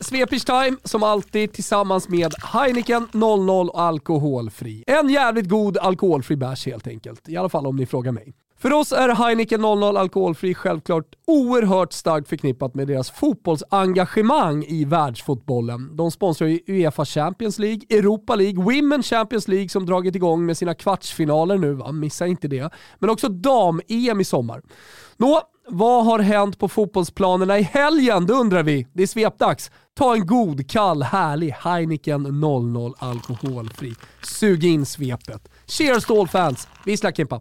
Svepers Time som alltid tillsammans med Heineken 00 alkoholfri. En jävligt god alkoholfri bärs helt enkelt. I alla fall om ni frågar mig. För oss är Heineken 00 alkoholfri självklart oerhört starkt förknippat med deras fotbollsengagemang i världsfotbollen. De sponsrar ju Uefa Champions League, Europa League, Women Champions League som dragit igång med sina kvartsfinaler nu, va? missa inte det. Men också dam-EM i sommar. Nå, vad har hänt på fotbollsplanerna i helgen? Det undrar vi. Det är svepdags. Ta en god, kall, härlig Heineken 00 alkoholfri. Sug in svepet. Cheers to all fans. Vissla Kimpa.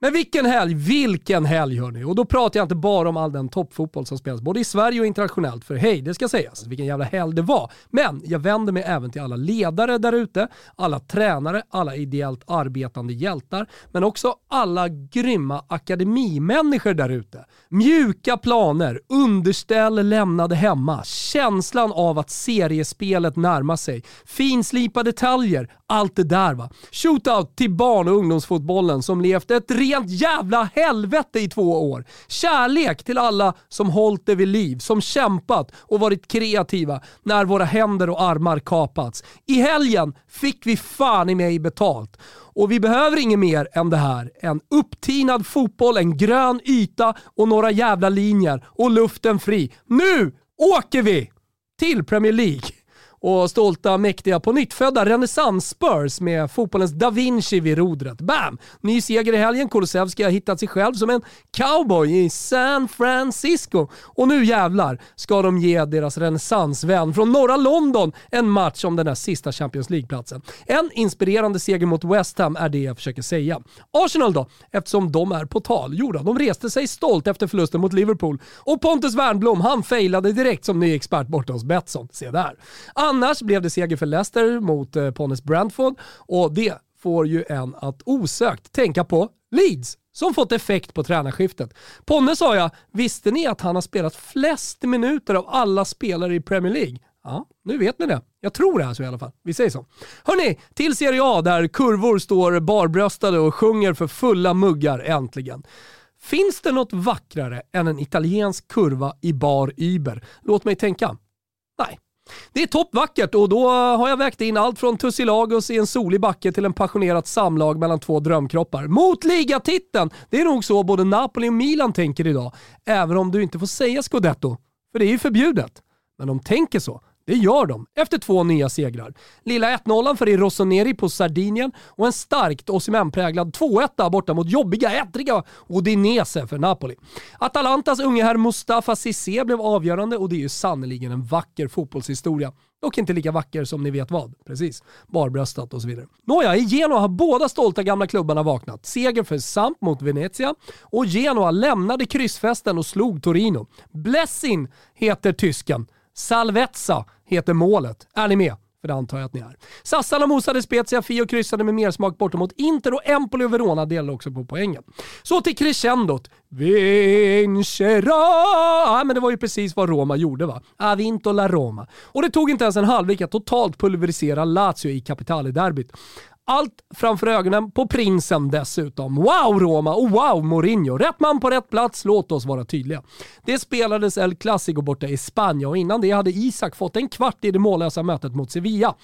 Men vilken helg, vilken helg hörni! Och då pratar jag inte bara om all den toppfotboll som spelas, både i Sverige och internationellt, för hej, det ska sägas, vilken jävla helg det var. Men jag vänder mig även till alla ledare där ute, alla tränare, alla ideellt arbetande hjältar, men också alla grymma akademimänniskor där ute. Mjuka planer, underställ lämnade hemma, känslan av att seriespelet närmar sig, finslipade detaljer, allt det där va. Shootout till barn och ungdomsfotbollen som levt ett rent jävla helvete i två år. Kärlek till alla som hållit det vid liv, som kämpat och varit kreativa när våra händer och armar kapats. I helgen fick vi fan i mig betalt. Och vi behöver inget mer än det här. En upptinad fotboll, en grön yta och några jävla linjer och luften fri. Nu åker vi till Premier League! Och stolta, mäktiga, på nyttfödda renässans-Spurs med fotbollens Da Vinci vid rodret. Bam! Ny seger i helgen. Kulusevski har hittat sig själv som en cowboy i San Francisco. Och nu jävlar ska de ge deras renässansvän från norra London en match om den här sista Champions League-platsen. En inspirerande seger mot West Ham är det jag försöker säga. Arsenal då, eftersom de är på tal. Jo då, de reste sig stolt efter förlusten mot Liverpool. Och Pontus Wernbloom, han failade direkt som ny expert borta hos Betsson. Se där. Annars blev det seger för Leicester mot eh, Ponnes Brantford och det får ju en att osökt tänka på Leeds som fått effekt på tränarskiftet. Ponne sa jag, visste ni att han har spelat flest minuter av alla spelare i Premier League? Ja, nu vet ni det. Jag tror det här så i alla fall. Vi säger så. Hörni, till Serie A där kurvor står barbröstade och sjunger för fulla muggar äntligen. Finns det något vackrare än en italiensk kurva i bar Iber? Låt mig tänka. Det är toppvackert och då har jag vägt in allt från Tussilagos i en solig backe till en passionerat samlag mellan två drömkroppar. Mot ligatiteln! Det är nog så både Napoli och Milan tänker idag. Även om du inte får säga scudetto, för det är ju förbjudet. Men de tänker så. Det gör de efter två nya segrar. Lilla 1-0 för Rossoneri på Sardinien och en starkt Osimhen-präglad 2-1 borta mot jobbiga, ettriga Odinese för Napoli. Atalantas unge herr Mustafa Cissé blev avgörande och det är ju sannerligen en vacker fotbollshistoria. Dock inte lika vacker som ni vet vad. Precis. Barbröstat och så vidare. Nåja, i Genoa har båda stolta gamla klubbarna vaknat. Seger för Samp mot Venezia och Genoa lämnade kryssfesten och slog Torino. Blessing heter tysken. Salvezza heter målet. Är ni med? För det antar jag att ni är. Sassarna mosade Spezia, Fio kryssade med mersmak borta mot Inter och Empoli och Verona delade också på poängen. Så till crescendot. Vincera! Ja, men det var ju precis vad Roma gjorde va? Avinto la Roma. Och det tog inte ens en halvlek att totalt pulverisera Lazio i Capitale-derbyt. Allt framför ögonen på prinsen dessutom. Wow Roma och wow Mourinho. Rätt man på rätt plats, låt oss vara tydliga. Det spelades El Clasico borta i Spanien och innan det hade Isak fått en kvart i det mållösa mötet mot Sevilla.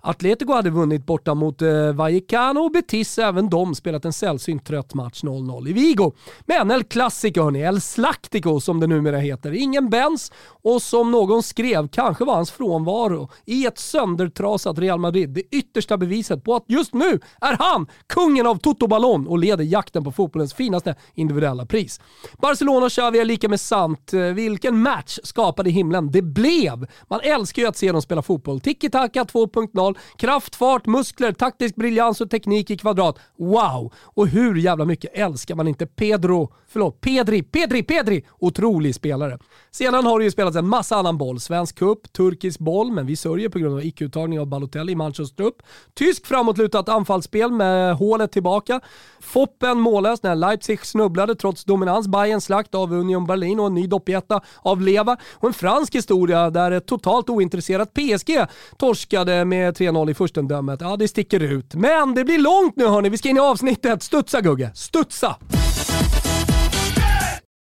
Atletico hade vunnit borta mot eh, Vallecano och Betis även de spelat en sällsynt trött match 0-0 i Vigo. Men El Clasico hörni, El Slactico som det numera heter. Ingen Benz och som någon skrev, kanske var hans frånvaro i ett söndertrasat Real Madrid det yttersta beviset på att just nu är han kungen av Toto Ballon och leder jakten på fotbollens finaste individuella pris. Barcelona Xavi är lika med sant. Eh, vilken match skapade himlen det blev! Man älskar ju att se dem spela fotboll. Tiki-taka 2.0 Kraft, fart, muskler, taktisk briljans och teknik i kvadrat. Wow! Och hur jävla mycket älskar man inte Pedro, förlåt, Pedri, Pedri, Pedri! Otrolig spelare. Sedan har det ju spelats en massa annan boll. Svensk cup, turkisk boll, men vi sörjer på grund av icke-uttagning av Balotelli i Manchesters trupp. Tysk framåtlutat anfallsspel med hålet tillbaka. Foppen mållös när Leipzig snubblade trots dominans. Bayern slakt av Union Berlin och en ny doppjätta av Leva. Och en fransk historia där ett totalt ointresserat PSG torskade med 3-0 i furstendömet, Ja, det sticker ut. Men det blir långt nu hörni. Vi ska in i avsnittet. Studsa Gugge, studsa!